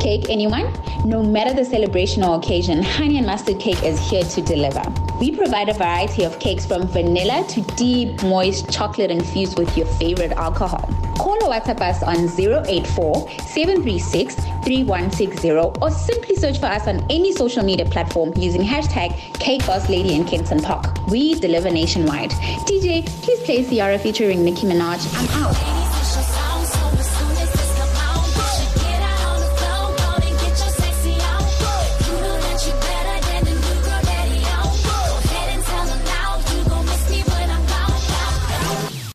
Cake, anyone? No matter the celebration or occasion, Honey and Mustard Cake is here to deliver. We provide a variety of cakes from vanilla to deep, moist chocolate infused with your favorite alcohol. Call or WhatsApp us on 084 736 3160 or simply search for us on any social media platform using hashtag Cake Boss Lady in Kensington Park. We deliver nationwide. DJ, please play Ciara featuring Nicki Minaj. I'm out.